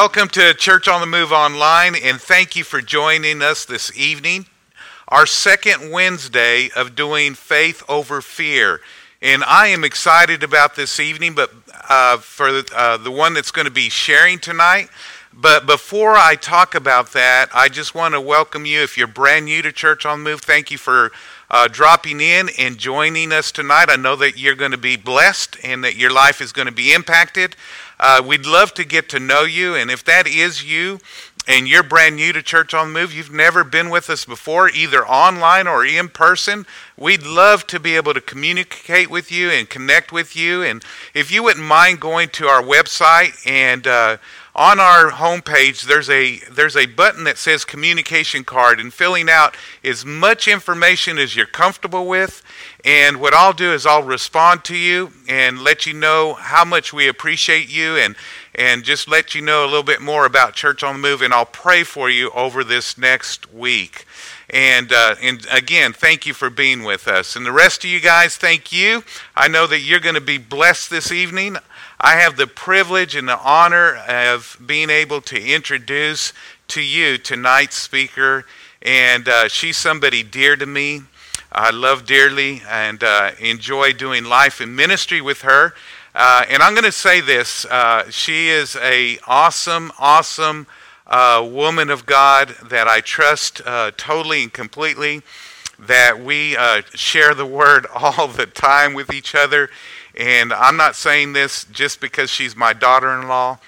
welcome to Church on the Move Online, and thank you for joining us this evening. Our second Wednesday of doing Faith Over Fear. And I am excited about this evening, but uh, for the, uh, the one that's going to be sharing tonight. But before I talk about that, I just want to welcome you. If you're brand new to Church on the Move, thank you for uh, dropping in and joining us tonight. I know that you're going to be blessed and that your life is going to be impacted. Uh, we'd love to get to know you, and if that is you, and you're brand new to Church on the Move, you've never been with us before, either online or in person, we'd love to be able to communicate with you and connect with you. And if you wouldn't mind going to our website and uh, on our homepage there's a there's a button that says communication card and filling out as much information as you're comfortable with and what I'll do is I'll respond to you and let you know how much we appreciate you and and just let you know a little bit more about Church on the Move and I'll pray for you over this next week. And, uh, and again, thank you for being with us. And the rest of you guys, thank you. I know that you're going to be blessed this evening. I have the privilege and the honor of being able to introduce to you tonight's speaker, and uh, she's somebody dear to me. I love dearly and uh, enjoy doing life and ministry with her. Uh, and I'm going to say this: uh, she is a awesome, awesome uh, woman of God that I trust uh, totally and completely. That we share the word all the time with each other and I'm not saying this just because she's my daughter in law,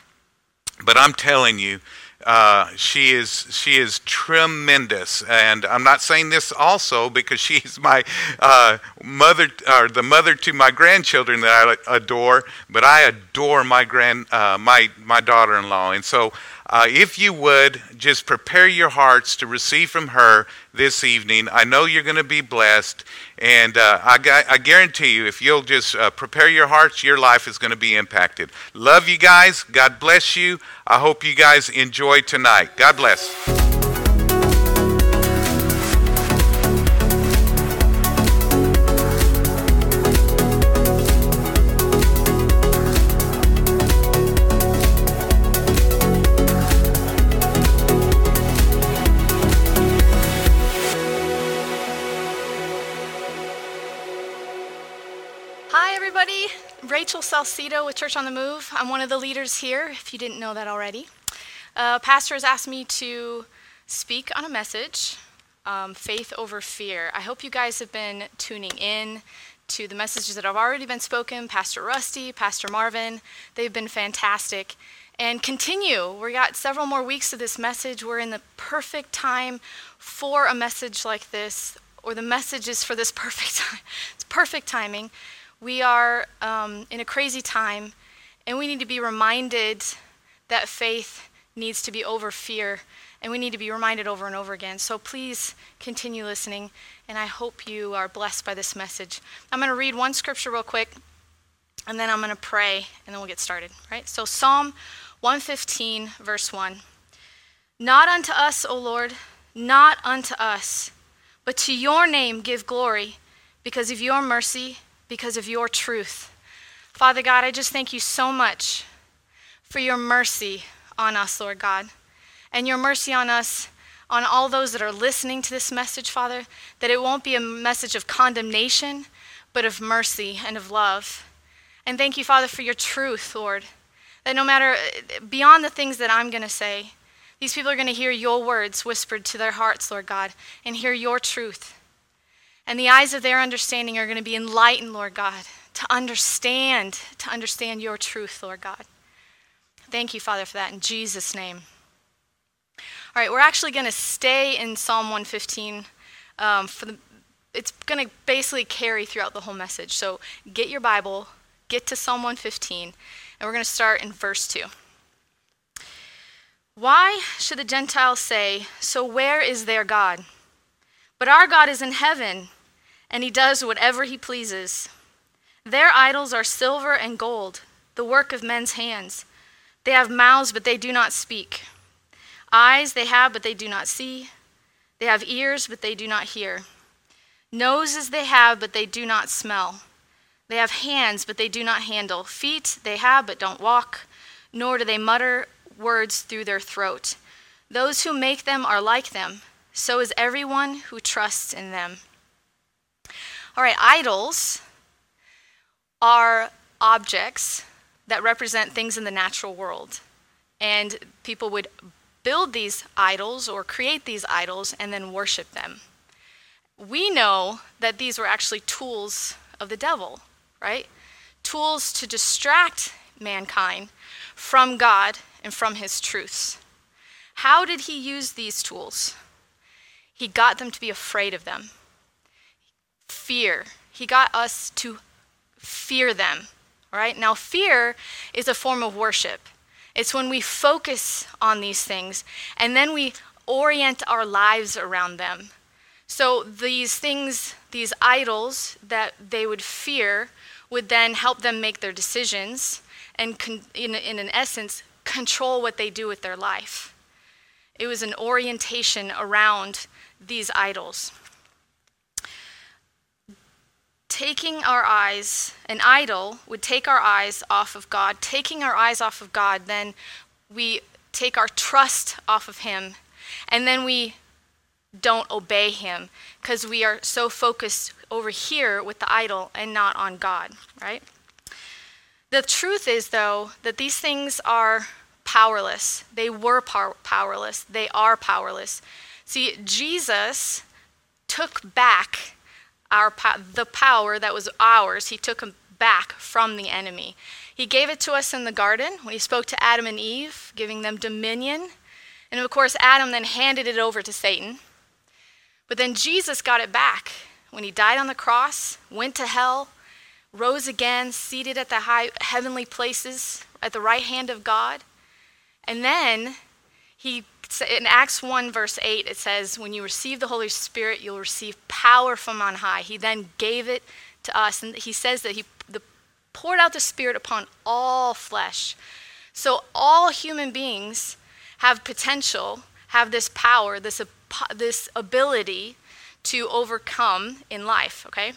but I'm telling you, uh, she is she is tremendous, and I'm not saying this also because she's my uh, mother or the mother to my grandchildren that I adore, but I adore my grand uh, my my daughter-in-law, and so uh, if you would, just prepare your hearts to receive from her this evening. I know you're going to be blessed. And uh, I, I, guarantee you, if you'll just uh, prepare your hearts, your life is going to be impacted. Love you guys. God bless you. I hope you guys enjoy tonight. God bless. Church on the Move. I'm one of the leaders here, if you didn't know that already. Uh, pastor has asked me to speak on a message um, faith over fear. I hope you guys have been tuning in to the messages that have already been spoken. Pastor Rusty, Pastor Marvin, they've been fantastic. And continue. We got several more weeks of this message. We're in the perfect time for a message like this, or the message is for this perfect time. It's perfect timing. We are um, in a crazy time, and we need to be reminded that faith needs to be over fear, and we need to be reminded over and over again. So please continue listening, and I hope you are blessed by this message. I'm going to read one scripture real quick, and then I'm going to pray, and then we'll get started. Right? So Psalm 115, verse 1. Not unto us, O Lord, not unto us, but to your name give glory, because of your mercy because of your truth. Father God, I just thank you so much for your mercy on us, Lord God, and your mercy on us, on all those that are listening to this message, Father, that it won't be a message of condemnation, but of mercy and of love. And thank you, Father, for your truth, Lord, that no matter beyond the things that I'm going to say, these people are going to hear your words whispered to their hearts, Lord God, and hear your truth. And the eyes of their understanding are going to be enlightened, Lord God, to understand, to understand your truth, Lord God. Thank you, Father, for that in Jesus' name. All right, we're actually going to stay in Psalm 115 um, for the. It's going to basically carry throughout the whole message. So get your Bible, get to Psalm 115, and we're going to start in verse 2. Why should the Gentiles say, So where is their God? But our God is in heaven and he does whatever he pleases. Their idols are silver and gold, the work of men's hands. They have mouths, but they do not speak. Eyes they have, but they do not see. They have ears, but they do not hear. Noses they have, but they do not smell. They have hands, but they do not handle. Feet they have, but don't walk, nor do they mutter words through their throat. Those who make them are like them. So is everyone who trusts in them. All right, idols are objects that represent things in the natural world. And people would build these idols or create these idols and then worship them. We know that these were actually tools of the devil, right? Tools to distract mankind from God and from his truths. How did he use these tools? He got them to be afraid of them. Fear. He got us to fear them, right? Now, fear is a form of worship. It's when we focus on these things and then we orient our lives around them. So these things, these idols that they would fear, would then help them make their decisions and, con- in, in an essence, control what they do with their life. It was an orientation around these idols. Taking our eyes, an idol would take our eyes off of God. Taking our eyes off of God, then we take our trust off of Him, and then we don't obey Him because we are so focused over here with the idol and not on God, right? The truth is, though, that these things are powerless. They were pow- powerless. They are powerless. See, Jesus took back our po- the power that was ours. He took back from the enemy. He gave it to us in the garden when he spoke to Adam and Eve, giving them dominion. And of course, Adam then handed it over to Satan. But then Jesus got it back when he died on the cross, went to hell, rose again, seated at the high heavenly places at the right hand of God. And then he in Acts 1 verse 8 it says when you receive the Holy Spirit you'll receive power from on high. He then gave it to us and he says that he the, poured out the spirit upon all flesh. So all human beings have potential, have this power, this this ability to overcome in life, okay?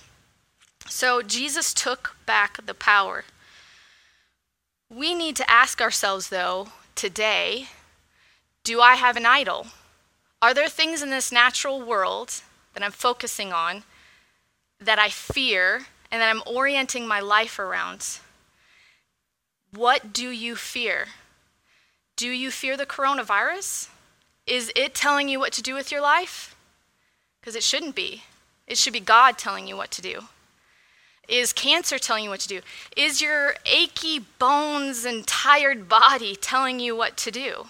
So Jesus took back the power. We need to ask ourselves, though, today do I have an idol? Are there things in this natural world that I'm focusing on that I fear and that I'm orienting my life around? What do you fear? Do you fear the coronavirus? Is it telling you what to do with your life? Because it shouldn't be. It should be God telling you what to do. Is cancer telling you what to do? Is your achy bones and tired body telling you what to do?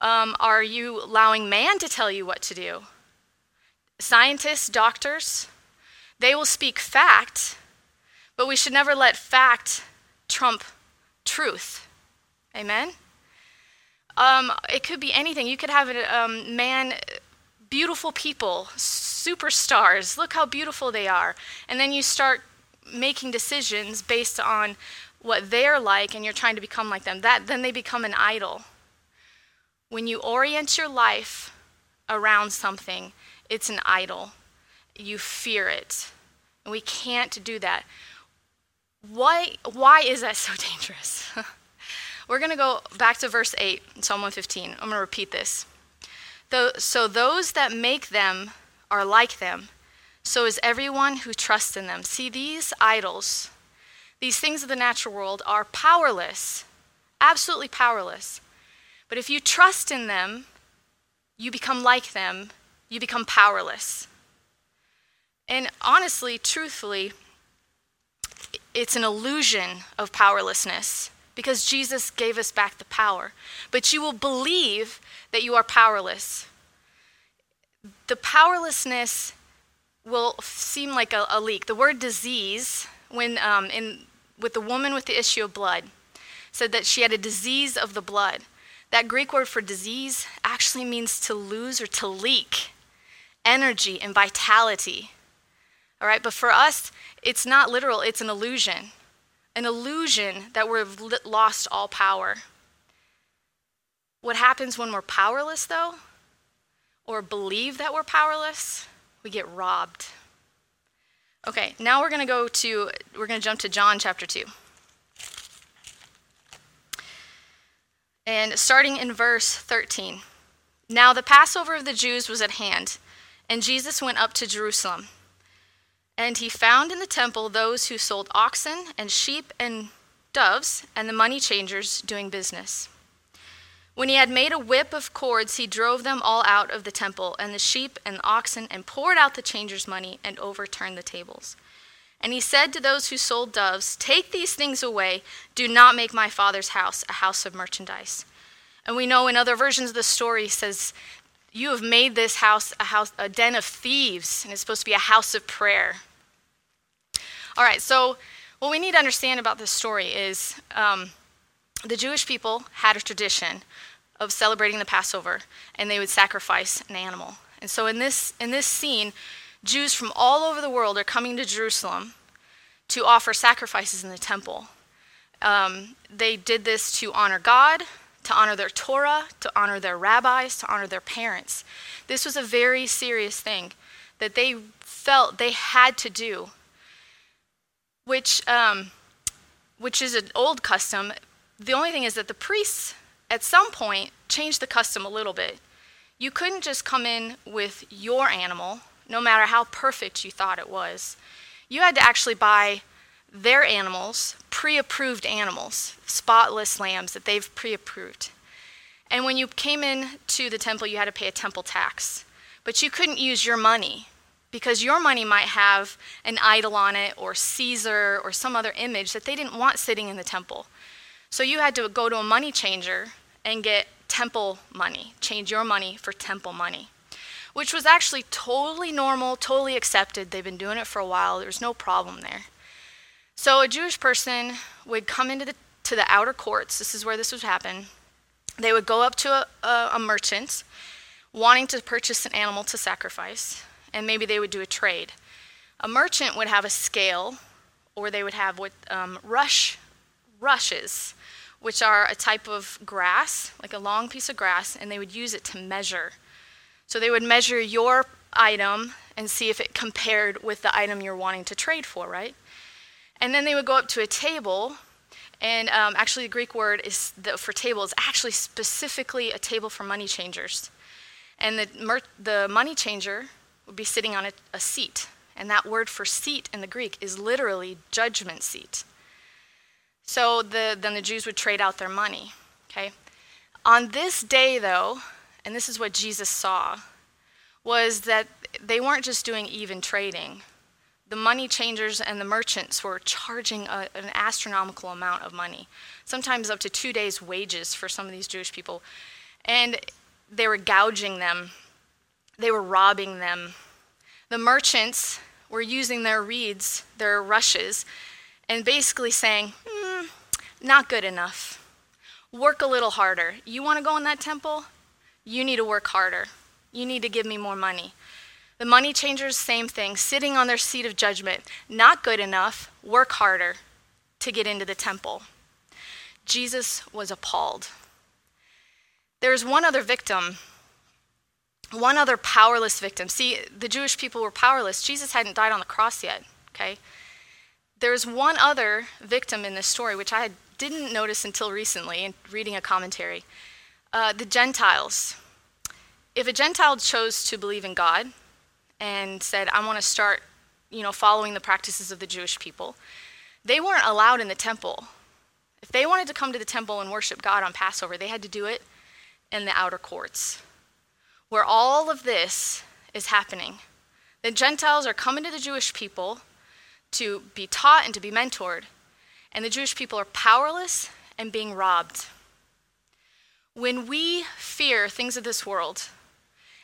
Um, are you allowing man to tell you what to do? Scientists, doctors, they will speak fact, but we should never let fact trump truth. Amen? Um, it could be anything. You could have a um, man, beautiful people, superstars. Look how beautiful they are. And then you start making decisions based on what they're like and you're trying to become like them. That then they become an idol. When you orient your life around something, it's an idol. You fear it. And we can't do that. Why why is that so dangerous? We're going to go back to verse 8, Psalm 115. I'm going to repeat this. So those that make them are like them. So is everyone who trusts in them. See, these idols, these things of the natural world, are powerless, absolutely powerless. But if you trust in them, you become like them, you become powerless. And honestly, truthfully, it's an illusion of powerlessness because Jesus gave us back the power. But you will believe that you are powerless. The powerlessness will seem like a, a leak. The word disease, when um, in, with the woman with the issue of blood, said that she had a disease of the blood. That Greek word for disease actually means to lose or to leak energy and vitality. All right, but for us, it's not literal, it's an illusion an illusion that we've lost all power. What happens when we're powerless, though, or believe that we're powerless? We get robbed. Okay, now we're going to go to, we're going to jump to John chapter 2. And starting in verse 13. Now the Passover of the Jews was at hand, and Jesus went up to Jerusalem. And he found in the temple those who sold oxen and sheep and doves, and the money changers doing business. When he had made a whip of cords, he drove them all out of the temple, and the sheep and the oxen, and poured out the changers' money, and overturned the tables. And he said to those who sold doves, Take these things away. Do not make my father's house a house of merchandise. And we know in other versions of the story he says, You have made this house a house a den of thieves, and it's supposed to be a house of prayer. All right, so what we need to understand about this story is um, the Jewish people had a tradition of celebrating the Passover, and they would sacrifice an animal. And so in this in this scene, Jews from all over the world are coming to Jerusalem to offer sacrifices in the temple. Um, they did this to honor God, to honor their Torah, to honor their rabbis, to honor their parents. This was a very serious thing that they felt they had to do, which, um, which is an old custom. The only thing is that the priests, at some point, changed the custom a little bit. You couldn't just come in with your animal no matter how perfect you thought it was. You had to actually buy their animals, pre approved animals, spotless lambs that they've pre approved. And when you came in to the temple, you had to pay a temple tax. But you couldn't use your money because your money might have an idol on it or Caesar or some other image that they didn't want sitting in the temple. So you had to go to a money changer and get temple money, change your money for temple money which was actually totally normal, totally accepted. They've been doing it for a while. There's no problem there. So a Jewish person would come into the to the outer courts. This is where this would happen. They would go up to a, a, a merchant wanting to purchase an animal to sacrifice, and maybe they would do a trade. A merchant would have a scale, or they would have what um, rush rushes, which are a type of grass, like a long piece of grass, and they would use it to measure so they would measure your item and see if it compared with the item you're wanting to trade for, right? And then they would go up to a table, and um, actually the Greek word is the, for table is actually specifically a table for money changers. And the, mer- the money changer would be sitting on a, a seat, and that word for seat in the Greek is literally judgment seat. So the, then the Jews would trade out their money. Okay. On this day, though, and this is what Jesus saw, was that they weren't just doing even trading. The money changers and the merchants were charging a, an astronomical amount of money, sometimes up to two days' wages for some of these Jewish people. And they were gouging them, they were robbing them. The merchants were using their reeds, their rushes, and basically saying, hmm, not good enough. Work a little harder. You want to go in that temple? You need to work harder. You need to give me more money. The money changers, same thing, sitting on their seat of judgment. Not good enough, work harder to get into the temple. Jesus was appalled. There's one other victim, one other powerless victim. See, the Jewish people were powerless. Jesus hadn't died on the cross yet, okay? There's one other victim in this story, which I didn't notice until recently in reading a commentary. Uh, the Gentiles. If a Gentile chose to believe in God and said, I want to start, you know, following the practices of the Jewish people, they weren't allowed in the temple. If they wanted to come to the temple and worship God on Passover, they had to do it in the outer courts, where all of this is happening. The Gentiles are coming to the Jewish people to be taught and to be mentored, and the Jewish people are powerless and being robbed. When we fear things of this world,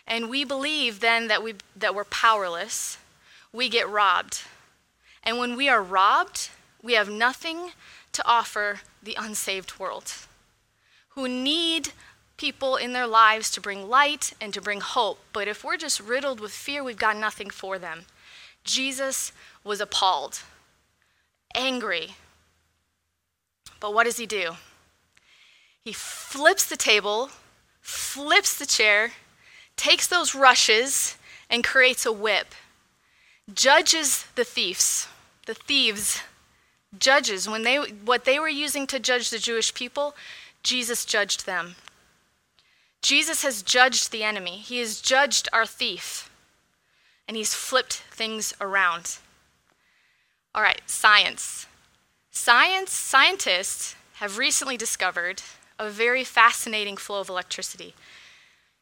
and we believe then that, we, that we're powerless, we get robbed. And when we are robbed, we have nothing to offer the unsaved world who need people in their lives to bring light and to bring hope. But if we're just riddled with fear, we've got nothing for them. Jesus was appalled, angry. But what does he do? He flips the table, flips the chair, takes those rushes, and creates a whip. Judges the thieves, the thieves, judges, when they, what they were using to judge the Jewish people, Jesus judged them. Jesus has judged the enemy, he has judged our thief, and he's flipped things around. All right, science. Science scientists have recently discovered a very fascinating flow of electricity.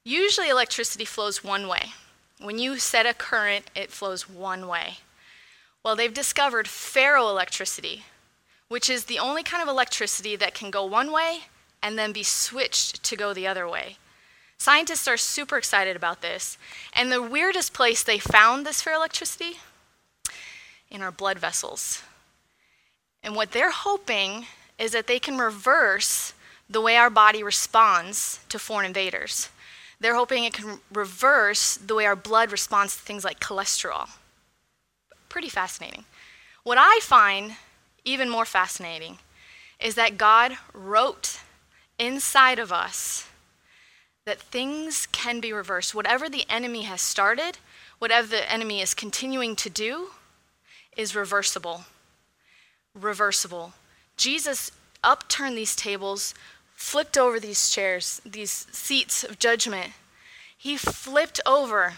Usually electricity flows one way. When you set a current, it flows one way. Well, they've discovered ferroelectricity, which is the only kind of electricity that can go one way and then be switched to go the other way. Scientists are super excited about this. And the weirdest place they found this ferroelectricity? In our blood vessels. And what they're hoping is that they can reverse the way our body responds to foreign invaders. They're hoping it can reverse the way our blood responds to things like cholesterol. Pretty fascinating. What I find even more fascinating is that God wrote inside of us that things can be reversed. Whatever the enemy has started, whatever the enemy is continuing to do, is reversible. Reversible. Jesus upturned these tables, flipped over these chairs, these seats of judgment. He flipped over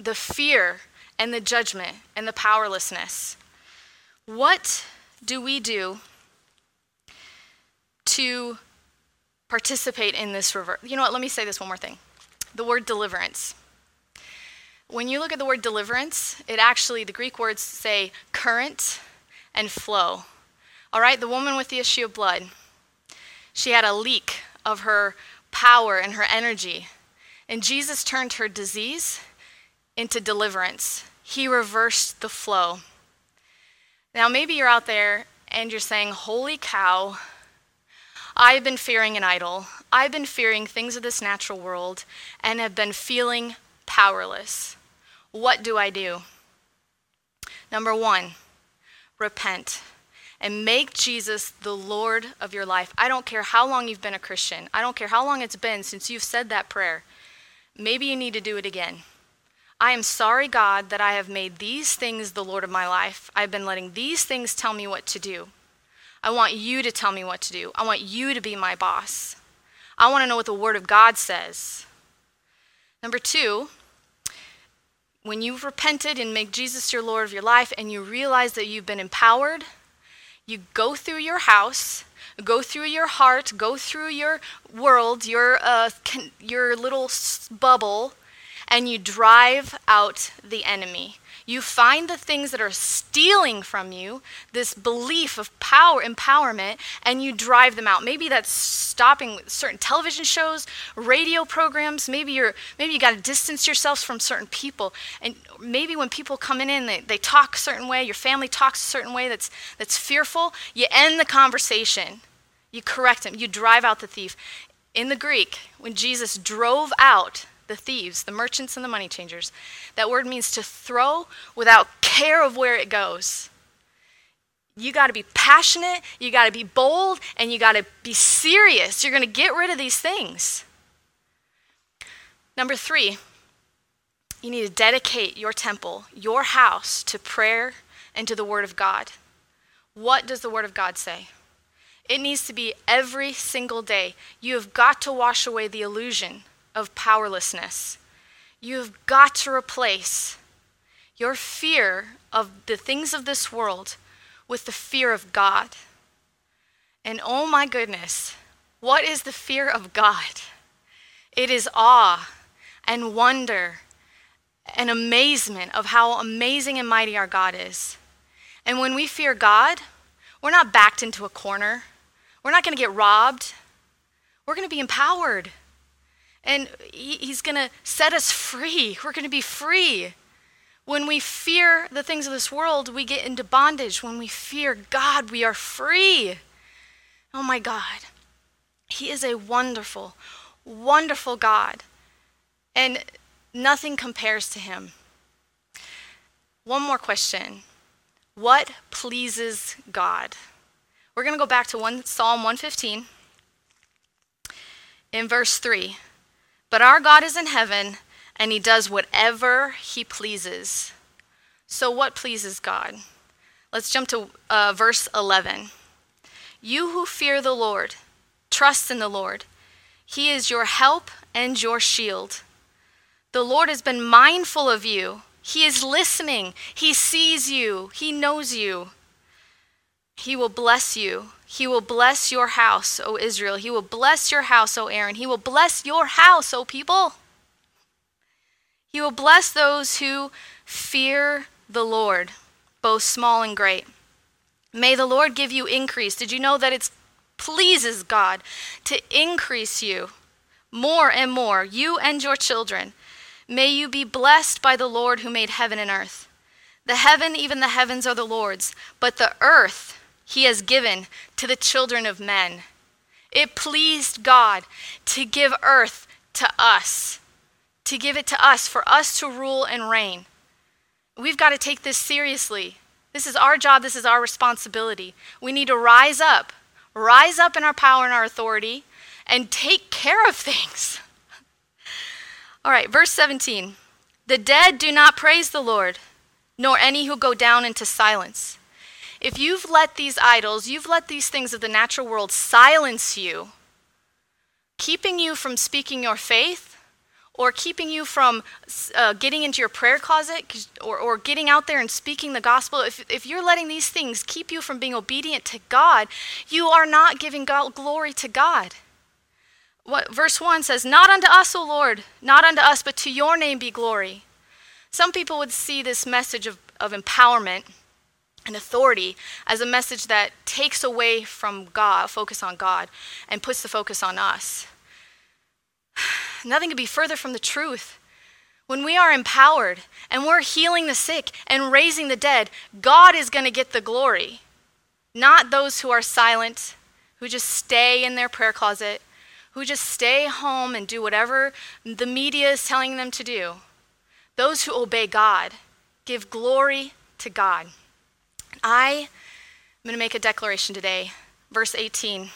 the fear and the judgment and the powerlessness. What do we do to participate in this reverse. You know what? Let me say this one more thing. The word deliverance. When you look at the word deliverance, it actually, the Greek words say current and flow. All right, the woman with the issue of blood, she had a leak of her power and her energy. And Jesus turned her disease into deliverance. He reversed the flow. Now, maybe you're out there and you're saying, Holy cow, I've been fearing an idol. I've been fearing things of this natural world and have been feeling powerless. What do I do? Number one, repent and make Jesus the Lord of your life. I don't care how long you've been a Christian, I don't care how long it's been since you've said that prayer. Maybe you need to do it again. I am sorry, God, that I have made these things the Lord of my life. I've been letting these things tell me what to do. I want you to tell me what to do. I want you to be my boss. I want to know what the Word of God says. Number two, when you've repented and make Jesus your Lord of your life and you realize that you've been empowered, you go through your house, go through your heart, go through your world, your, uh, your little bubble, and you drive out the enemy. You find the things that are stealing from you this belief of power, empowerment, and you drive them out. Maybe that's stopping certain television shows, radio programs. Maybe you're maybe you got to distance yourselves from certain people. And maybe when people come in, they, they talk a certain way, your family talks a certain way that's that's fearful. You end the conversation. You correct them. You drive out the thief. In the Greek, when Jesus drove out the thieves, the merchants, and the money changers. That word means to throw without care of where it goes. You got to be passionate, you got to be bold, and you got to be serious. You're going to get rid of these things. Number three, you need to dedicate your temple, your house, to prayer and to the Word of God. What does the Word of God say? It needs to be every single day. You have got to wash away the illusion of powerlessness. You've got to replace your fear of the things of this world with the fear of God. And oh my goodness, what is the fear of God? It is awe and wonder and amazement of how amazing and mighty our God is. And when we fear God, we're not backed into a corner. We're not going to get robbed. We're going to be empowered and He's going to set us free. We're going to be free. When we fear the things of this world, we get into bondage. When we fear God, we are free. Oh my God. He is a wonderful, wonderful God. And nothing compares to him. One more question What pleases God? We're going to go back to one, Psalm 115 in verse 3. But our God is in heaven, and he does whatever he pleases. So, what pleases God? Let's jump to uh, verse 11. You who fear the Lord, trust in the Lord. He is your help and your shield. The Lord has been mindful of you. He is listening. He sees you. He knows you. He will bless you. He will bless your house, O Israel. He will bless your house, O Aaron. He will bless your house, O people. He will bless those who fear the Lord, both small and great. May the Lord give you increase. Did you know that it pleases God to increase you more and more, you and your children? May you be blessed by the Lord who made heaven and earth. The heaven, even the heavens, are the Lord's, but the earth he has given to the children of men. It pleased God to give earth to us, to give it to us, for us to rule and reign. We've got to take this seriously. This is our job, this is our responsibility. We need to rise up, rise up in our power and our authority, and take care of things. All right, verse 17. The dead do not praise the Lord, nor any who go down into silence. If you've let these idols, you've let these things of the natural world silence you, keeping you from speaking your faith, or keeping you from uh, getting into your prayer closet or, or getting out there and speaking the gospel, if, if you're letting these things keep you from being obedient to God, you are not giving God, glory to God. What, verse 1 says, Not unto us, O Lord, not unto us, but to your name be glory. Some people would see this message of, of empowerment and authority as a message that takes away from God, focus on God, and puts the focus on us. Nothing could be further from the truth. When we are empowered and we're healing the sick and raising the dead, God is going to get the glory, not those who are silent, who just stay in their prayer closet, who just stay home and do whatever the media is telling them to do. Those who obey God give glory to God. I am going to make a declaration today. Verse 18.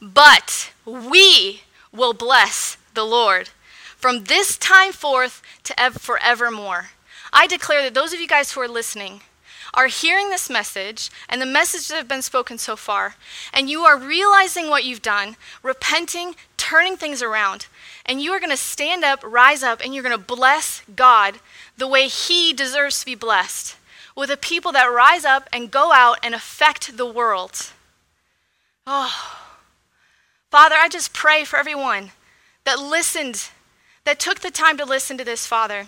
But we will bless the Lord from this time forth to ev- forevermore. I declare that those of you guys who are listening are hearing this message and the message that have been spoken so far, and you are realizing what you've done, repenting, turning things around, and you are going to stand up, rise up, and you're going to bless God the way He deserves to be blessed with a people that rise up and go out and affect the world. Oh, Father, I just pray for everyone that listened, that took the time to listen to this, Father.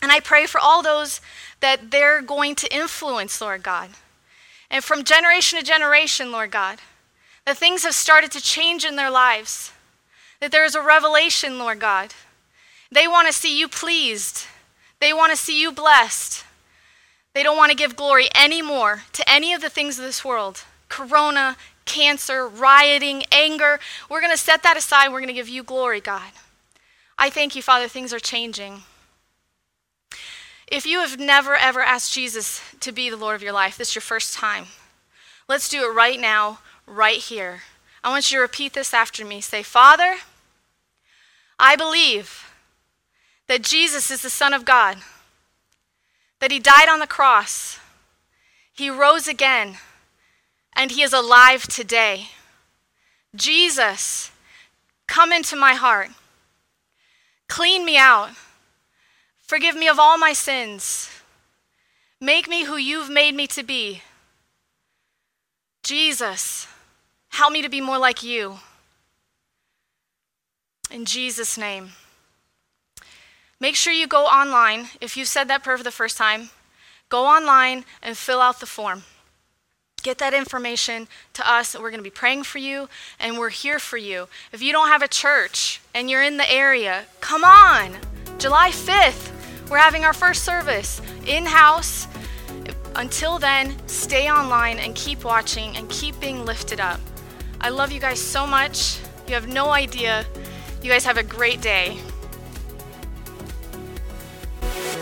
And I pray for all those that they're going to influence, Lord God. And from generation to generation, Lord God, that things have started to change in their lives, that there is a revelation, Lord God. They want to see you pleased, they want to see you blessed. They don't want to give glory anymore to any of the things of this world corona, cancer, rioting, anger. We're going to set that aside. We're going to give you glory, God. I thank you, Father, things are changing. If you have never, ever asked Jesus to be the Lord of your life, this is your first time. Let's do it right now, right here. I want you to repeat this after me. Say, Father, I believe that Jesus is the Son of God that he died on the cross, he rose again, and he is alive today. Jesus, come into my heart. Clean me out. Forgive me of all my sins. Make me who you've made me to be. Jesus, help me to be more like you. In Jesus' name. Make sure you go online. If you said that prayer for the first time, go online and fill out the form. Get that information to us. We're going to be praying for you and we're here for you. If you don't have a church and you're in the area, come on. July 5th, we're having our first service in house. Until then, stay online and keep watching and keep being lifted up. I love you guys so much. You have no idea. You guys have a great day. Bye.